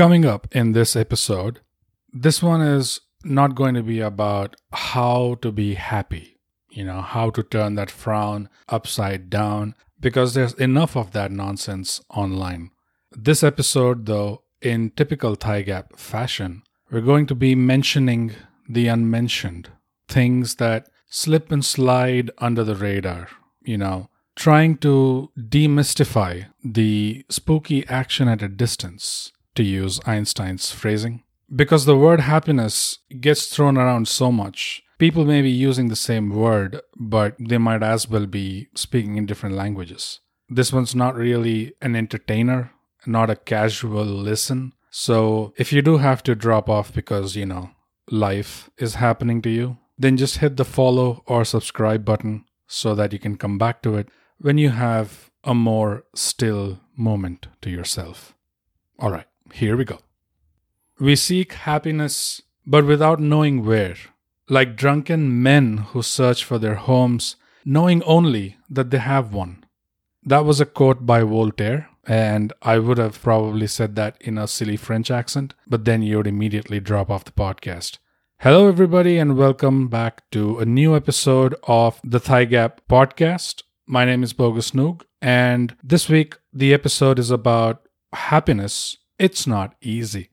Coming up in this episode, this one is not going to be about how to be happy, you know, how to turn that frown upside down, because there's enough of that nonsense online. This episode, though, in typical Thigh Gap fashion, we're going to be mentioning the unmentioned, things that slip and slide under the radar, you know, trying to demystify the spooky action at a distance, to use Einstein's phrasing. Because the word happiness gets thrown around so much, people may be using the same word, but they might as well be speaking in different languages. This one's not really an entertainer, not a casual listen. So if you do have to drop off because, you know, life is happening to you, then just hit the follow or subscribe button so that you can come back to it when you have a more still moment to yourself. All right, here we go. We seek happiness, but without knowing where, like drunken men who search for their homes, knowing only that they have one. That was a quote by Voltaire, and I would have probably said that in a silly French accent, but then you would immediately drop off the podcast. Hello, everybody, and welcome back to a new episode of the Thigh Gap podcast. My name is Bogus Noog, and this week the episode is about happiness. It's not easy.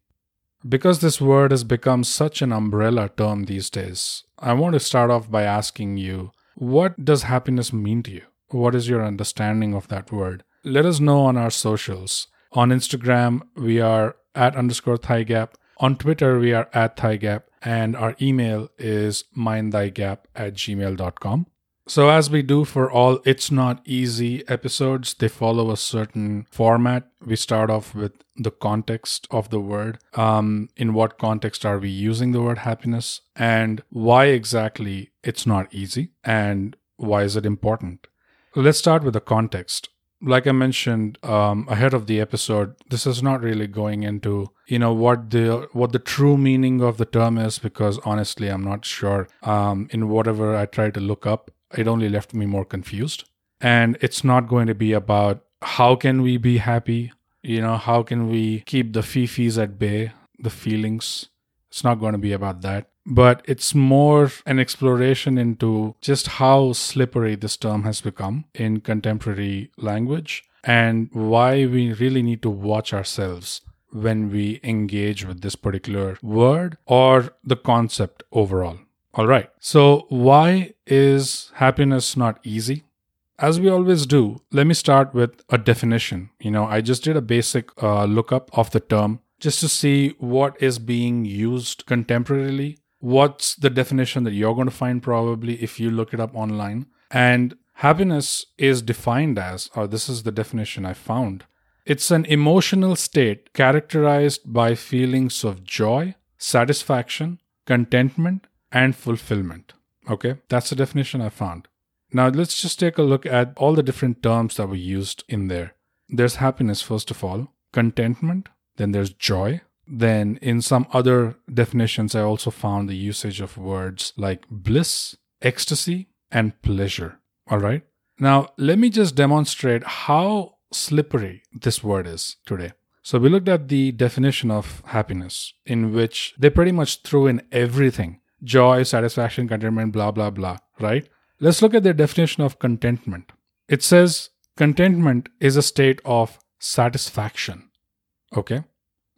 Because this word has become such an umbrella term these days, I want to start off by asking you what does happiness mean to you? What is your understanding of that word? Let us know on our socials. On Instagram, we are at underscore thigh gap. On Twitter, we are at thigh gap. And our email is mindthigap at gmail.com. So, as we do for all It's Not Easy episodes, they follow a certain format. We start off with the context of the word. Um, in what context are we using the word happiness? And why exactly it's not easy? And why is it important? Let's start with the context. Like I mentioned um, ahead of the episode, this is not really going into you know what the what the true meaning of the term is because honestly, I'm not sure. Um, in whatever I try to look up, it only left me more confused. And it's not going to be about how can we be happy? You know, how can we keep the fifis at bay, the feelings? It's not going to be about that. But it's more an exploration into just how slippery this term has become in contemporary language and why we really need to watch ourselves when we engage with this particular word or the concept overall. All right. So, why is happiness not easy? As we always do, let me start with a definition. You know, I just did a basic uh, lookup of the term just to see what is being used contemporarily. What's the definition that you're going to find probably if you look it up online? And happiness is defined as, or this is the definition I found it's an emotional state characterized by feelings of joy, satisfaction, contentment, and fulfillment. Okay, that's the definition I found. Now let's just take a look at all the different terms that were used in there. There's happiness, first of all, contentment, then there's joy. Then in some other definitions, I also found the usage of words like bliss, ecstasy, and pleasure. All right. Now, let me just demonstrate how slippery this word is today. So, we looked at the definition of happiness, in which they pretty much threw in everything joy, satisfaction, contentment, blah, blah, blah, right? Let's look at the definition of contentment. It says contentment is a state of satisfaction. Okay?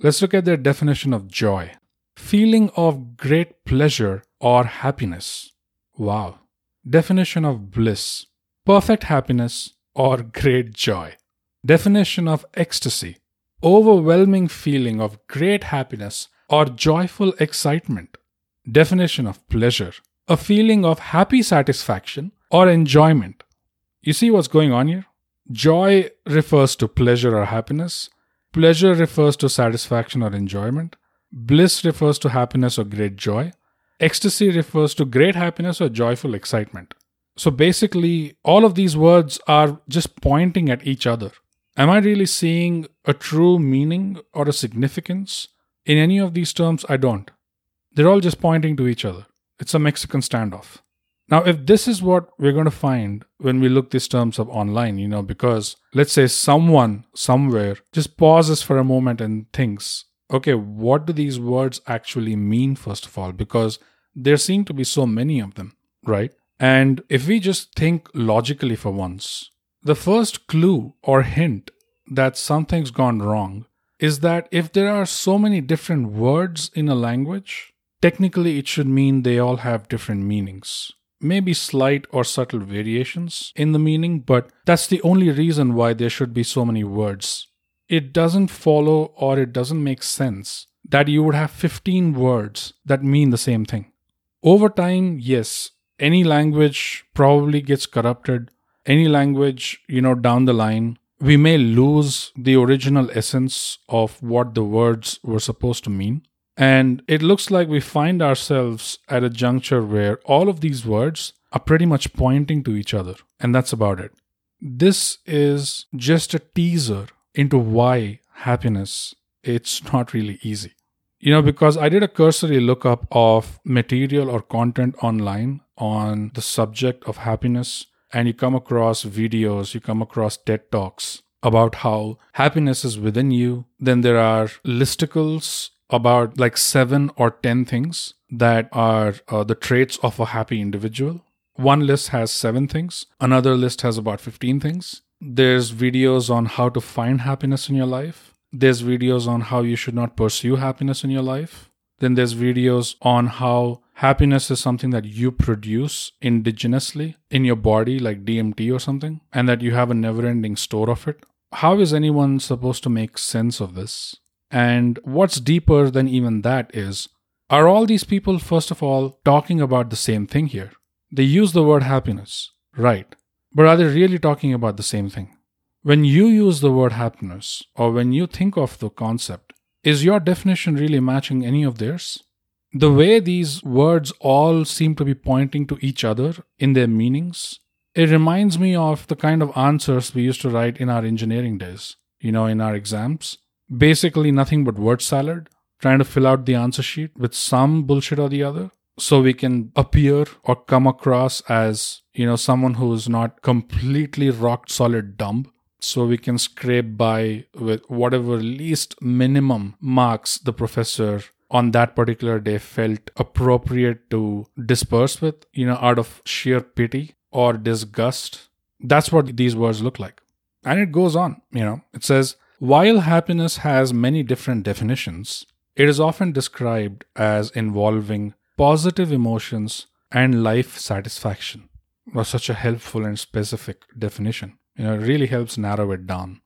Let's look at the definition of joy feeling of great pleasure or happiness. Wow. Definition of bliss perfect happiness or great joy. Definition of ecstasy overwhelming feeling of great happiness or joyful excitement. Definition of pleasure a feeling of happy satisfaction or enjoyment. You see what's going on here? Joy refers to pleasure or happiness, pleasure refers to satisfaction or enjoyment, bliss refers to happiness or great joy, ecstasy refers to great happiness or joyful excitement. So basically, all of these words are just pointing at each other. Am I really seeing a true meaning or a significance in any of these terms? I don't. They're all just pointing to each other. It's a Mexican standoff. Now, if this is what we're going to find when we look these terms up online, you know, because let's say someone somewhere just pauses for a moment and thinks, okay, what do these words actually mean, first of all? Because there seem to be so many of them, right? And if we just think logically for once, the first clue or hint that something's gone wrong is that if there are so many different words in a language, technically it should mean they all have different meanings. Maybe slight or subtle variations in the meaning, but that's the only reason why there should be so many words. It doesn't follow or it doesn't make sense that you would have 15 words that mean the same thing. Over time, yes, any language probably gets corrupted. Any language, you know, down the line we may lose the original essence of what the words were supposed to mean. And it looks like we find ourselves at a juncture where all of these words are pretty much pointing to each other, and that's about it. This is just a teaser into why happiness it's not really easy. You know, because I did a cursory lookup of material or content online on the subject of happiness and you come across videos, you come across TED Talks about how happiness is within you. Then there are listicles about like seven or 10 things that are uh, the traits of a happy individual. One list has seven things, another list has about 15 things. There's videos on how to find happiness in your life. There's videos on how you should not pursue happiness in your life. Then there's videos on how happiness is something that you produce indigenously in your body, like DMT or something, and that you have a never ending store of it. How is anyone supposed to make sense of this? And what's deeper than even that is are all these people, first of all, talking about the same thing here? They use the word happiness, right? But are they really talking about the same thing? When you use the word happiness, or when you think of the concept, is your definition really matching any of theirs? The way these words all seem to be pointing to each other in their meanings, it reminds me of the kind of answers we used to write in our engineering days, you know, in our exams. Basically, nothing but word salad, trying to fill out the answer sheet with some bullshit or the other so we can appear or come across as, you know, someone who's not completely rock solid dumb so we can scrape by with whatever least minimum marks the professor on that particular day felt appropriate to disperse with, you know, out of sheer pity or disgust. That's what these words look like. And it goes on, you know, it says, while happiness has many different definitions, it is often described as involving positive emotions and life satisfaction. Was such a helpful and specific definition. You know, it really helps narrow it down.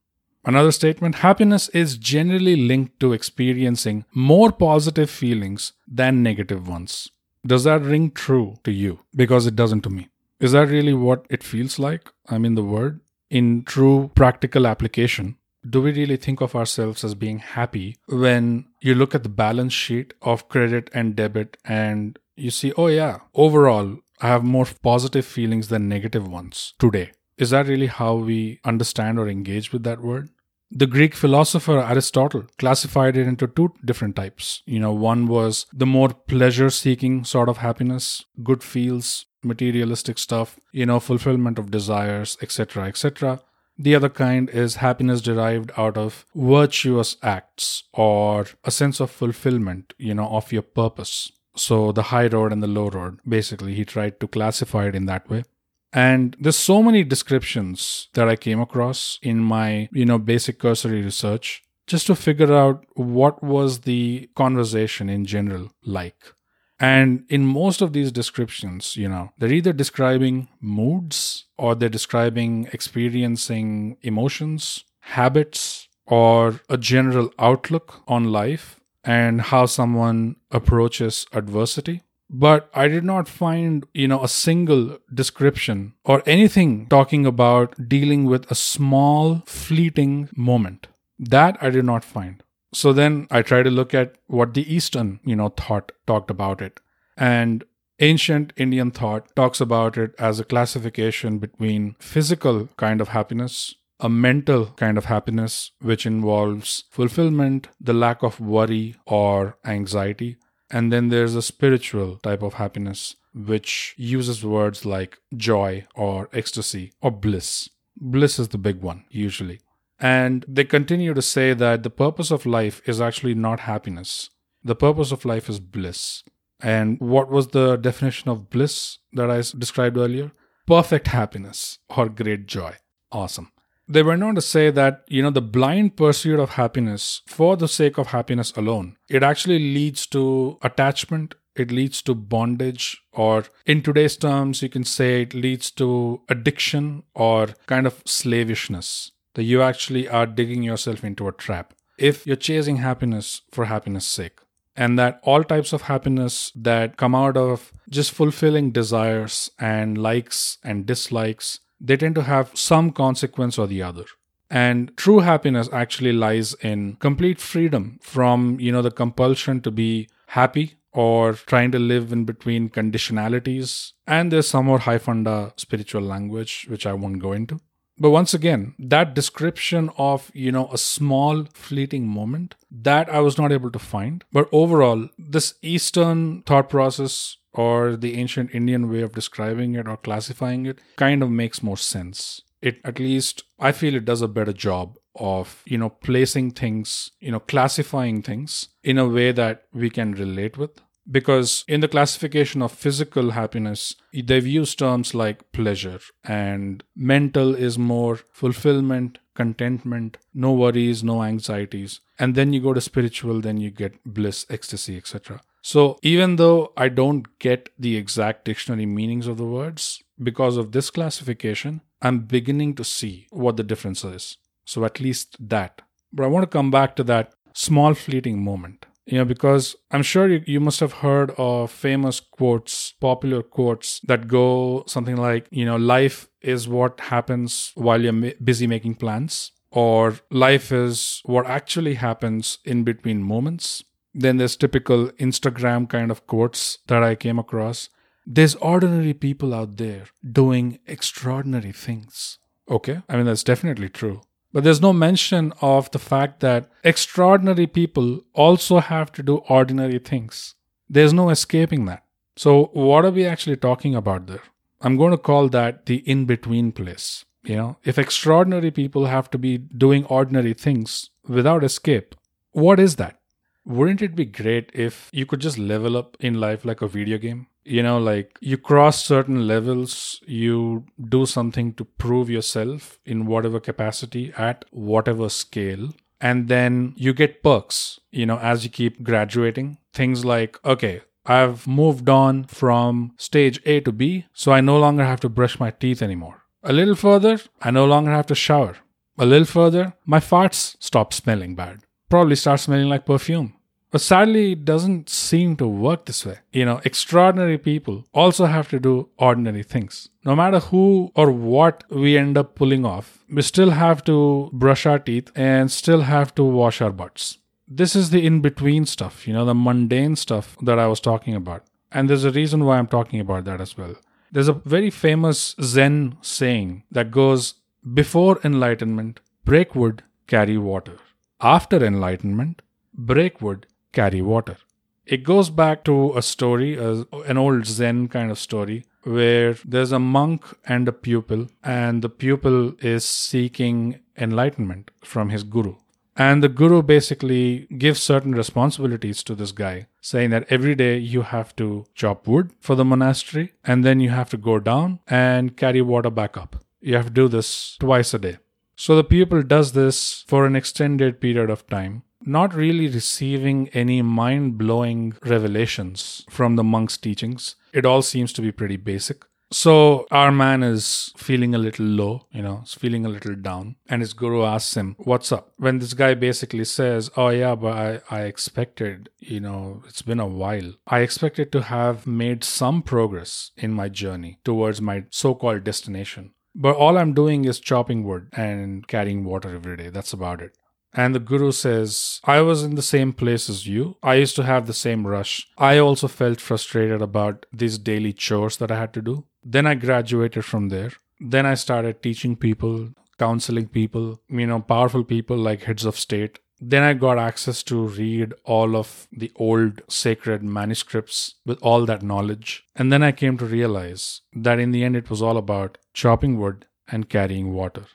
Another statement happiness is generally linked to experiencing more positive feelings than negative ones. Does that ring true to you? Because it doesn't to me. Is that really what it feels like? I mean, the word in true practical application. Do we really think of ourselves as being happy when you look at the balance sheet of credit and debit and you see, oh, yeah, overall, I have more positive feelings than negative ones today? Is that really how we understand or engage with that word? The Greek philosopher Aristotle classified it into two different types. You know, one was the more pleasure seeking sort of happiness, good feels, materialistic stuff, you know, fulfillment of desires, etc., etc. The other kind is happiness derived out of virtuous acts or a sense of fulfillment, you know, of your purpose. So the high road and the low road, basically, he tried to classify it in that way. And there's so many descriptions that I came across in my, you know, basic cursory research just to figure out what was the conversation in general like. And in most of these descriptions, you know, they're either describing moods or they're describing experiencing emotions, habits, or a general outlook on life and how someone approaches adversity but I did not find, you know, a single description or anything talking about dealing with a small fleeting moment. That I did not find. So then I try to look at what the Eastern, you know, thought talked about it. And ancient Indian thought talks about it as a classification between physical kind of happiness, a mental kind of happiness, which involves fulfillment, the lack of worry or anxiety, and then there's a spiritual type of happiness, which uses words like joy or ecstasy or bliss. Bliss is the big one, usually. And they continue to say that the purpose of life is actually not happiness. The purpose of life is bliss. And what was the definition of bliss that I described earlier? Perfect happiness or great joy. Awesome. They went on to say that, you know, the blind pursuit of happiness for the sake of happiness alone, it actually leads to attachment, it leads to bondage, or in today's terms, you can say it leads to addiction or kind of slavishness. That you actually are digging yourself into a trap. If you're chasing happiness for happiness' sake and that all types of happiness that come out of just fulfilling desires and likes and dislikes they tend to have some consequence or the other. And true happiness actually lies in complete freedom from you know the compulsion to be happy or trying to live in between conditionalities. And there's some more high funda spiritual language which i won't go into but once again, that description of, you know, a small fleeting moment, that I was not able to find. But overall, this Eastern thought process or the ancient Indian way of describing it or classifying it kind of makes more sense. It at least I feel it does a better job of, you know, placing things, you know, classifying things in a way that we can relate with because in the classification of physical happiness they've used terms like pleasure and mental is more fulfillment contentment no worries no anxieties. And then you go to spiritual then you get bliss ecstasy etc so even though i don't get the exact dictionary meanings of the words because of this classification i'm beginning to see what the difference is. So at least that. But i want to come back to that small fleeting moment you know because i'm sure you, you must have heard of famous quotes popular quotes that go something like you know life is what happens while you're ma- busy making plans or life is what actually happens in between moments. Then there's typical instagram kind of quotes that i came across. There's ordinary people out there doing extraordinary things. Okay? I mean that's definitely true but there's no mention of the fact that extraordinary people also have to do ordinary things. There's no escaping that. So, what are we actually talking about there? I'm going to call that the in between place. You know, if extraordinary people have to be doing ordinary things without escape, what is that? Wouldn't it be great if you could just level up in life like a video game? You know like you cross certain levels you do something to prove yourself in whatever capacity at whatever scale and then you get perks you know as you keep graduating. Things like okay i've moved on from stage a to b so i no longer have to brush my teeth anymore. A little further i no longer have to shower. A little further my farts stop smelling bad. Probably start smelling like perfume but sadly, it doesn't seem to work this way. You know, extraordinary people also have to do ordinary things. No matter who or what we end up pulling off, we still have to brush our teeth and still have to wash our butts. This is the in between stuff, you know, the mundane stuff that I was talking about. And there's a reason why I'm talking about that as well. There's a very famous Zen saying that goes before enlightenment, break wood, carry water. After enlightenment, break wood, carry water. It goes back to a story, an old Zen kind of story, where there's a monk and a pupil, and the pupil is seeking enlightenment from his guru. And the guru basically gives certain responsibilities to this guy, saying that every day you have to chop wood for the monastery, and then you have to go down and carry water back up. You have to do this twice a day. So the pupil does this for an extended period of time not really receiving any mind blowing revelations from the monk's teachings. It all seems to be pretty basic. So our man is feeling a little low, you know, feeling a little down. And his guru asks him, What's up? When this guy basically says, Oh, yeah, but I, I expected, you know, it's been a while. I expected to have made some progress in my journey towards my so called destination. But all I'm doing is chopping wood and carrying water every day. That's about it. And the guru says, I was in the same place as you. I used to have the same rush. I also felt frustrated about these daily chores that I had to do. Then I graduated from there. Then I started teaching people, counseling people, you know, powerful people like heads of state. Then I got access to read all of the old sacred manuscripts with all that knowledge. And then I came to realize that in the end, it was all about chopping wood and carrying water.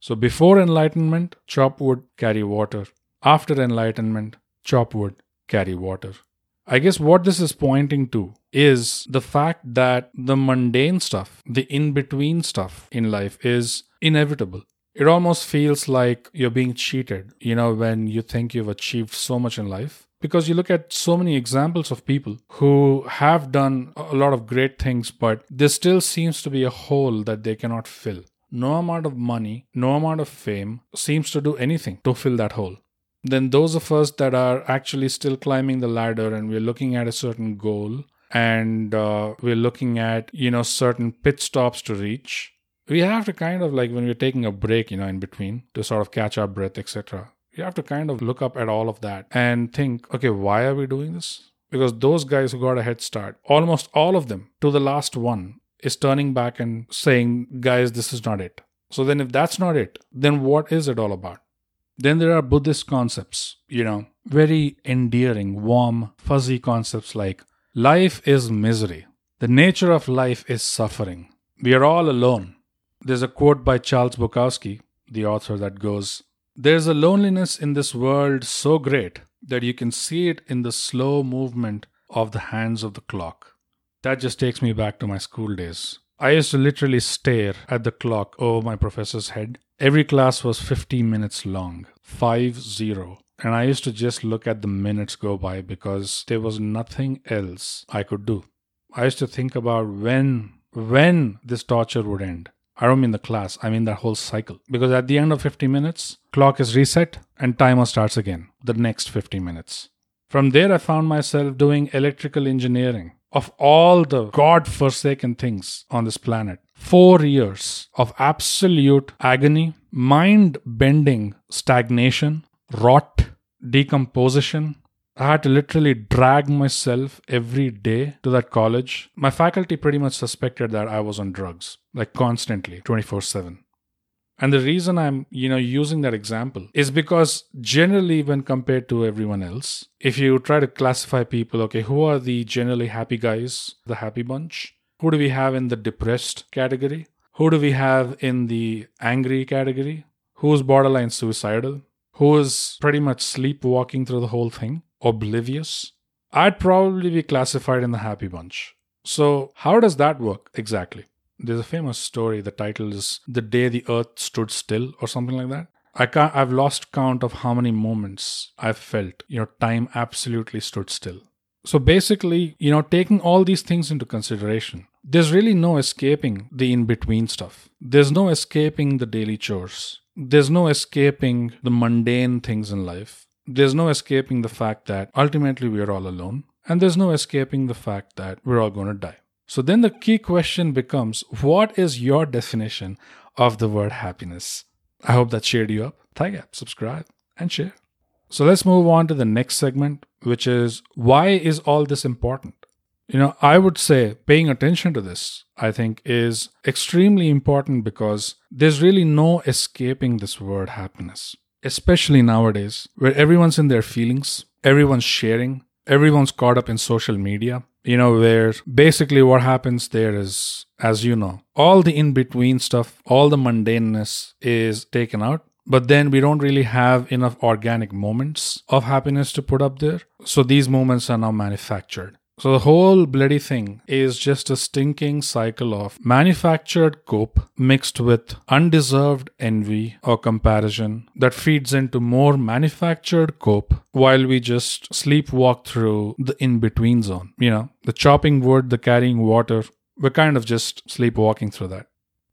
So before enlightenment, chop wood, carry water. After enlightenment, chop wood, carry water. I guess what this is pointing to is the fact that the mundane stuff, the in between stuff in life is inevitable. It almost feels like you're being cheated, you know, when you think you've achieved so much in life. Because you look at so many examples of people who have done a lot of great things, but there still seems to be a hole that they cannot fill. No amount of money, no amount of fame seems to do anything to fill that hole. Then those of us that are actually still climbing the ladder and we're looking at a certain goal and uh, we're looking at you know certain pit stops to reach we have to kind of like when we're taking a break you know in between to sort of catch our breath etc you have to kind of look up at all of that and think okay why are we doing this? Because those guys who got a head start almost all of them to the last one is turning back and saying guys this is not it so then if that's not it then what is it all about then there are Buddhist concepts, you know, very endearing, warm, fuzzy concepts like life is misery. The nature of life is suffering. We are all alone. There's a quote by Charles Bukowski, the author, that goes There's a loneliness in this world so great that you can see it in the slow movement of the hands of the clock. That just takes me back to my school days. I used to literally stare at the clock over my professor's head Every class was 50 minutes long, 5 0. And I used to just look at the minutes go by because there was nothing else I could do. I used to think about when when this torture would end. I don't mean the class, I mean that whole cycle. Because at the end of 50 minutes, clock is reset and timer starts again, the next 50 minutes. From there, I found myself doing electrical engineering. Of all the god forsaken things on this planet, four years of absolute agony, mind bending stagnation, rot, decomposition. I had to literally drag myself every day to that college. My faculty pretty much suspected that I was on drugs, like constantly, 24 7. And the reason I'm, you know, using that example is because generally when compared to everyone else, if you try to classify people, okay, who are the generally happy guys, the happy bunch? Who do we have in the depressed category? Who do we have in the angry category? Who's borderline suicidal? Who is pretty much sleepwalking through the whole thing? Oblivious? I'd probably be classified in the happy bunch. So, how does that work exactly? There's a famous story. The title is "The Day the Earth Stood Still" or something like that. I can't. I've lost count of how many moments I've felt. You know, time absolutely stood still. So basically, you know, taking all these things into consideration, there's really no escaping the in between stuff. There's no escaping the daily chores. There's no escaping the mundane things in life. There's no escaping the fact that ultimately we're all alone. And there's no escaping the fact that we're all going to die. So then the key question becomes what is your definition of the word happiness? I hope that cheered you up. Tag app, subscribe, and share. So let's move on to the next segment, which is why is all this important? You know, I would say paying attention to this, I think, is extremely important because there's really no escaping this word happiness, especially nowadays where everyone's in their feelings, everyone's sharing, everyone's caught up in social media, you know, where basically what happens there is, as you know, all the in between stuff, all the mundaneness is taken out but then we don't really have enough organic moments of happiness to put up there. So these moments are now manufactured. So the whole bloody thing is just a stinking cycle of manufactured cope mixed with undeserved envy or comparison that feeds into more manufactured cope while we just sleepwalk through the in between zone. You know, the chopping wood, the carrying water, we're kind of just sleepwalking through that.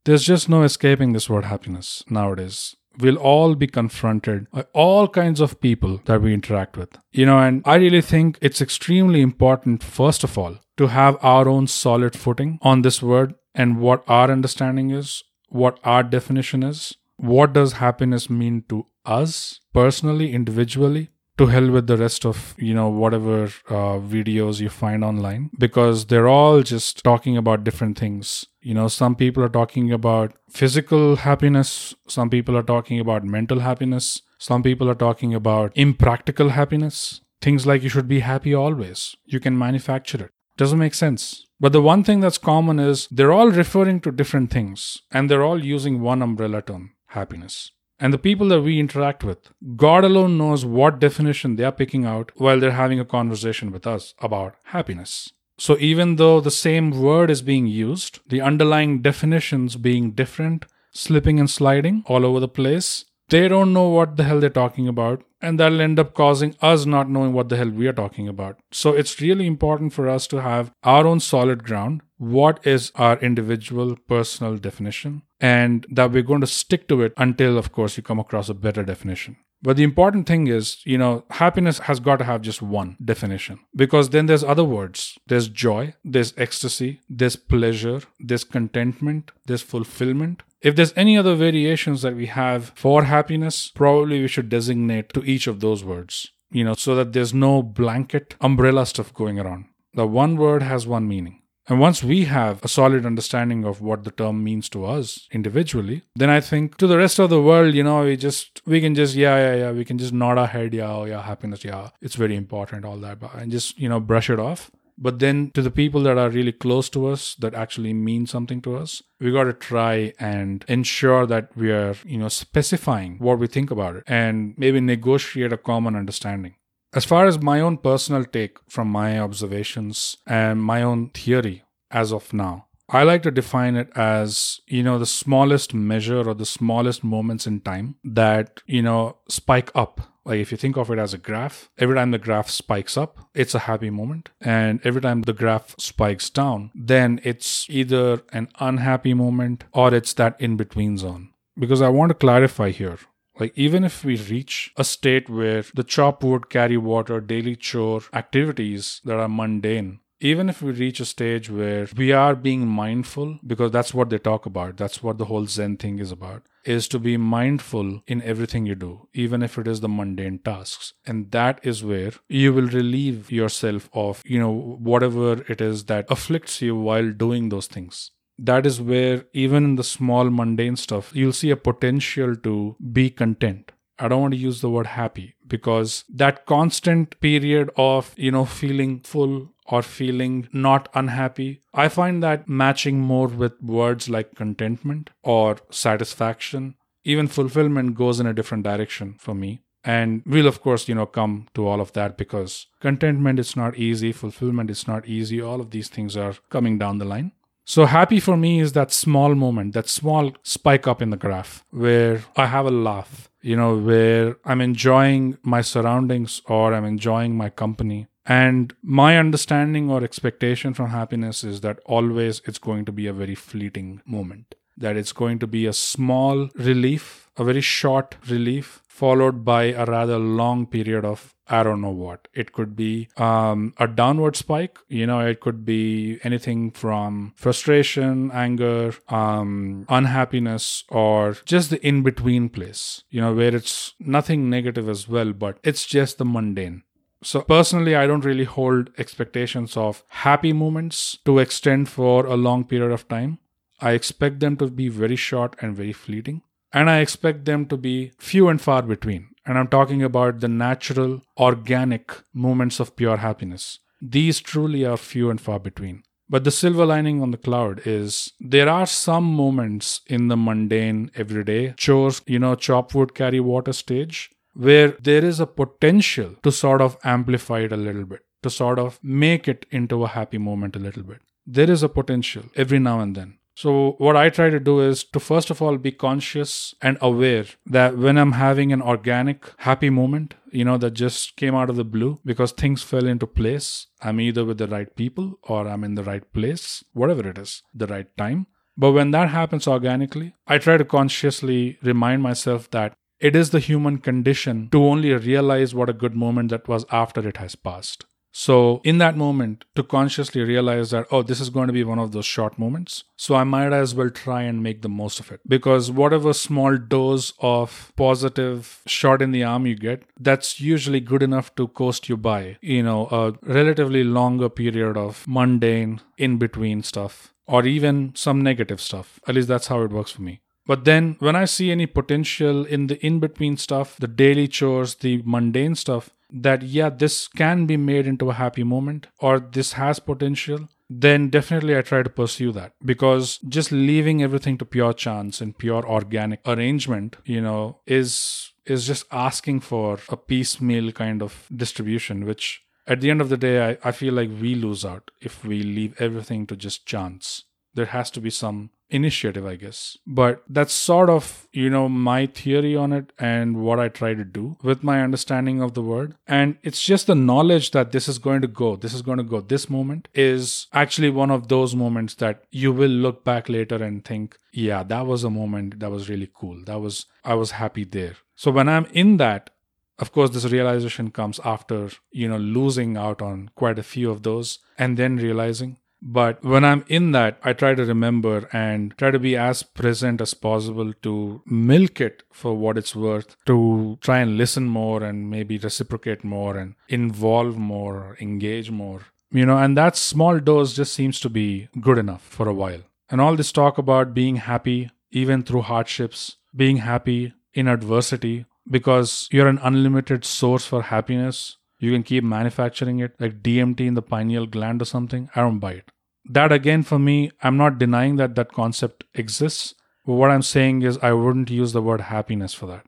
There's just no escaping this word happiness nowadays we'll all be confronted by all kinds of people that we interact with. You know, and I really think it's extremely important, first of all, to have our own solid footing on this word and what our understanding is, what our definition is. What does happiness mean to us personally, individually? To hell with the rest of you know whatever uh, videos you find online because they're all just talking about different things. You know some people are talking about physical happiness some people are talking about mental happiness some people are talking about impractical happiness things like you should be happy always you can manufacture it. Doesn't make sense. But the one thing that's common is they're all referring to different things and they're all using one umbrella term happiness. And the people that we interact with, God alone knows what definition they are picking out while they're having a conversation with us about happiness. So even though the same word is being used, the underlying definitions being different, slipping and sliding all over the place, they don't know what the hell they're talking about and that'll end up causing us not knowing what the hell we are talking about. So it's really important for us to have our own solid ground. What is our individual personal definition? And that we're going to stick to it until of course you come across a better definition. But the important thing is, you know, happiness has got to have just one definition. Because then there's other words. There's joy, there's ecstasy, there's pleasure, there's contentment, there's fulfillment. If there's any other variations that we have for happiness, probably we should designate to each of those words, you know, so that there's no blanket umbrella stuff going around. The one word has one meaning. And once we have a solid understanding of what the term means to us individually, then I think to the rest of the world, you know, we just, we can just, yeah, yeah, yeah, we can just nod our head, yeah, oh, yeah, happiness, yeah, it's very important, all that, and just, you know, brush it off. But then to the people that are really close to us, that actually mean something to us, we got to try and ensure that we are, you know, specifying what we think about it and maybe negotiate a common understanding. As far as my own personal take from my observations and my own theory as of now, I like to define it as, you know, the smallest measure or the smallest moments in time that, you know, spike up. Like if you think of it as a graph, every time the graph spikes up, it's a happy moment. And every time the graph spikes down, then it's either an unhappy moment or it's that in between zone. Because I want to clarify here like, even if we reach a state where the chop wood, carry water, daily chore activities that are mundane, even if we reach a stage where we are being mindful, because that's what they talk about, that's what the whole Zen thing is about, is to be mindful in everything you do, even if it is the mundane tasks. And that is where you will relieve yourself of, you know, whatever it is that afflicts you while doing those things that is where even in the small mundane stuff you'll see a potential to be content i don't want to use the word happy because that constant period of you know feeling full or feeling not unhappy i find that matching more with words like contentment or satisfaction even fulfillment goes in a different direction for me and we'll of course you know come to all of that because contentment is not easy fulfillment is not easy all of these things are coming down the line so happy for me is that small moment, that small spike up in the graph where I have a laugh, you know, where I'm enjoying my surroundings or I'm enjoying my company. And my understanding or expectation from happiness is that always it's going to be a very fleeting moment, that it's going to be a small relief, a very short relief, followed by a rather long period of I don't know what. It could be um, a downward spike. You know, it could be anything from frustration, anger, um, unhappiness, or just the in between place, you know, where it's nothing negative as well, but it's just the mundane. So, personally, I don't really hold expectations of happy moments to extend for a long period of time. I expect them to be very short and very fleeting. And I expect them to be few and far between. And I'm talking about the natural, organic moments of pure happiness. These truly are few and far between. But the silver lining on the cloud is there are some moments in the mundane, everyday chores, you know, chop wood, carry water stage, where there is a potential to sort of amplify it a little bit, to sort of make it into a happy moment a little bit. There is a potential every now and then. So, what I try to do is to first of all be conscious and aware that when I'm having an organic, happy moment, you know, that just came out of the blue because things fell into place, I'm either with the right people or I'm in the right place, whatever it is, the right time. But when that happens organically, I try to consciously remind myself that it is the human condition to only realize what a good moment that was after it has passed. So, in that moment, to consciously realize that, oh, this is going to be one of those short moments. So, I might as well try and make the most of it. Because whatever small dose of positive shot in the arm you get, that's usually good enough to coast you by, you know, a relatively longer period of mundane, in between stuff, or even some negative stuff. At least that's how it works for me. But then when I see any potential in the in between stuff, the daily chores, the mundane stuff, that yeah this can be made into a happy moment or this has potential then definitely I try to pursue that because just leaving everything to pure chance and pure organic arrangement, you know, is is just asking for a piecemeal kind of distribution, which at the end of the day, I, I feel like we lose out if we leave everything to just chance. There has to be some initiative, I guess. But that's sort of, you know, my theory on it and what I try to do with my understanding of the word. And it's just the knowledge that this is going to go, this is going to go. This moment is actually one of those moments that you will look back later and think, yeah, that was a moment that was really cool. That was, I was happy there. So when I'm in that, of course this realization comes after you know losing out on quite a few of those and then realizing but when I'm in that, I try to remember and try to be as present as possible to milk it for what it's worth, to try and listen more and maybe reciprocate more and involve more, engage more. You know, and that small dose just seems to be good enough for a while. And all this talk about being happy, even through hardships, being happy in adversity, because you're an unlimited source for happiness. You can keep manufacturing it like DMT in the pineal gland or something. I don't buy it that again for me i'm not denying that that concept exists but what i'm saying is i wouldn't use the word happiness for that.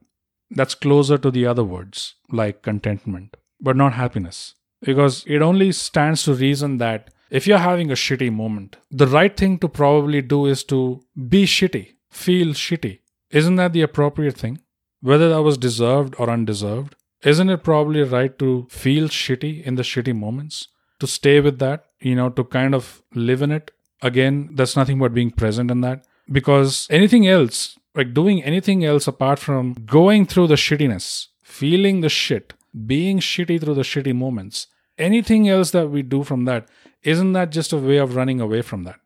That's closer to the other words like contentment but not happiness. Because it only stands to reason that if you're having a shitty moment the right thing to probably do is to be shitty feel shitty. Isn't that the appropriate thing? Whether that was deserved or undeserved isn't it probably right to feel shitty in the shitty moments to stay with that, you know, to kind of live in it. Again, that's nothing but being present in that. Because anything else, like doing anything else apart from going through the shittiness, feeling the shit, being shitty through the shitty moments, anything else that we do from that, isn't that just a way of running away from that?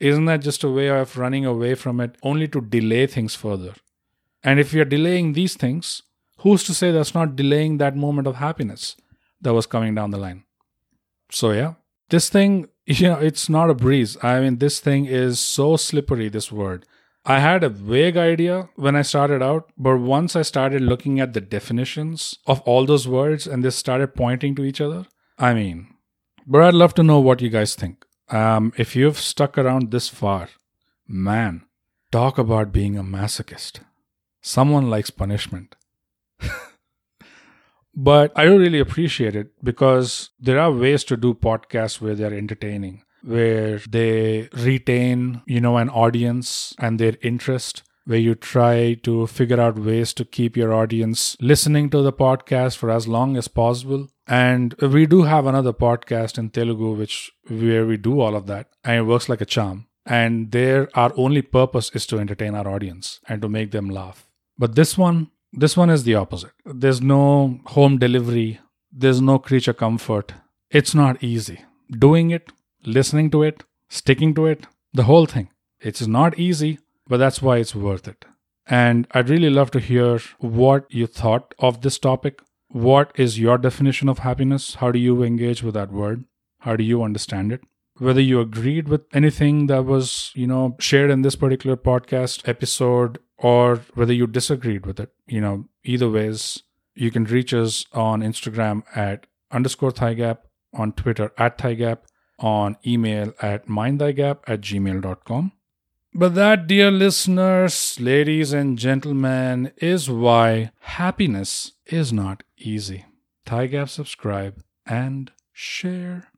Isn't that just a way of running away from it only to delay things further? And if you're delaying these things, who's to say that's not delaying that moment of happiness that was coming down the line? So yeah, this thing, you know, it's not a breeze. I mean, this thing is so slippery, this word. I had a vague idea when I started out, but once I started looking at the definitions of all those words and they started pointing to each other, I mean, but I'd love to know what you guys think. Um, if you've stuck around this far, man, talk about being a masochist. Someone likes punishment. But I don't really appreciate it because there are ways to do podcasts where they're entertaining, where they retain, you know, an audience and their interest, where you try to figure out ways to keep your audience listening to the podcast for as long as possible. And we do have another podcast in Telugu, which where we do all of that, and it works like a charm. And there, our only purpose is to entertain our audience and to make them laugh. But this one, this one is the opposite. There's no home delivery, there's no creature comfort. It's not easy. Doing it, listening to it, sticking to it, the whole thing. It's not easy, but that's why it's worth it. And I'd really love to hear what you thought of this topic. What is your definition of happiness? How do you engage with that word? How do you understand it? Whether you agreed with anything that was, you know, shared in this particular podcast episode or whether you disagreed with it. You know, either ways, you can reach us on Instagram at underscore thigap, on Twitter at thigap, on email at mindthigap at gmail.com. But that, dear listeners, ladies and gentlemen, is why happiness is not easy. Thigap subscribe and share.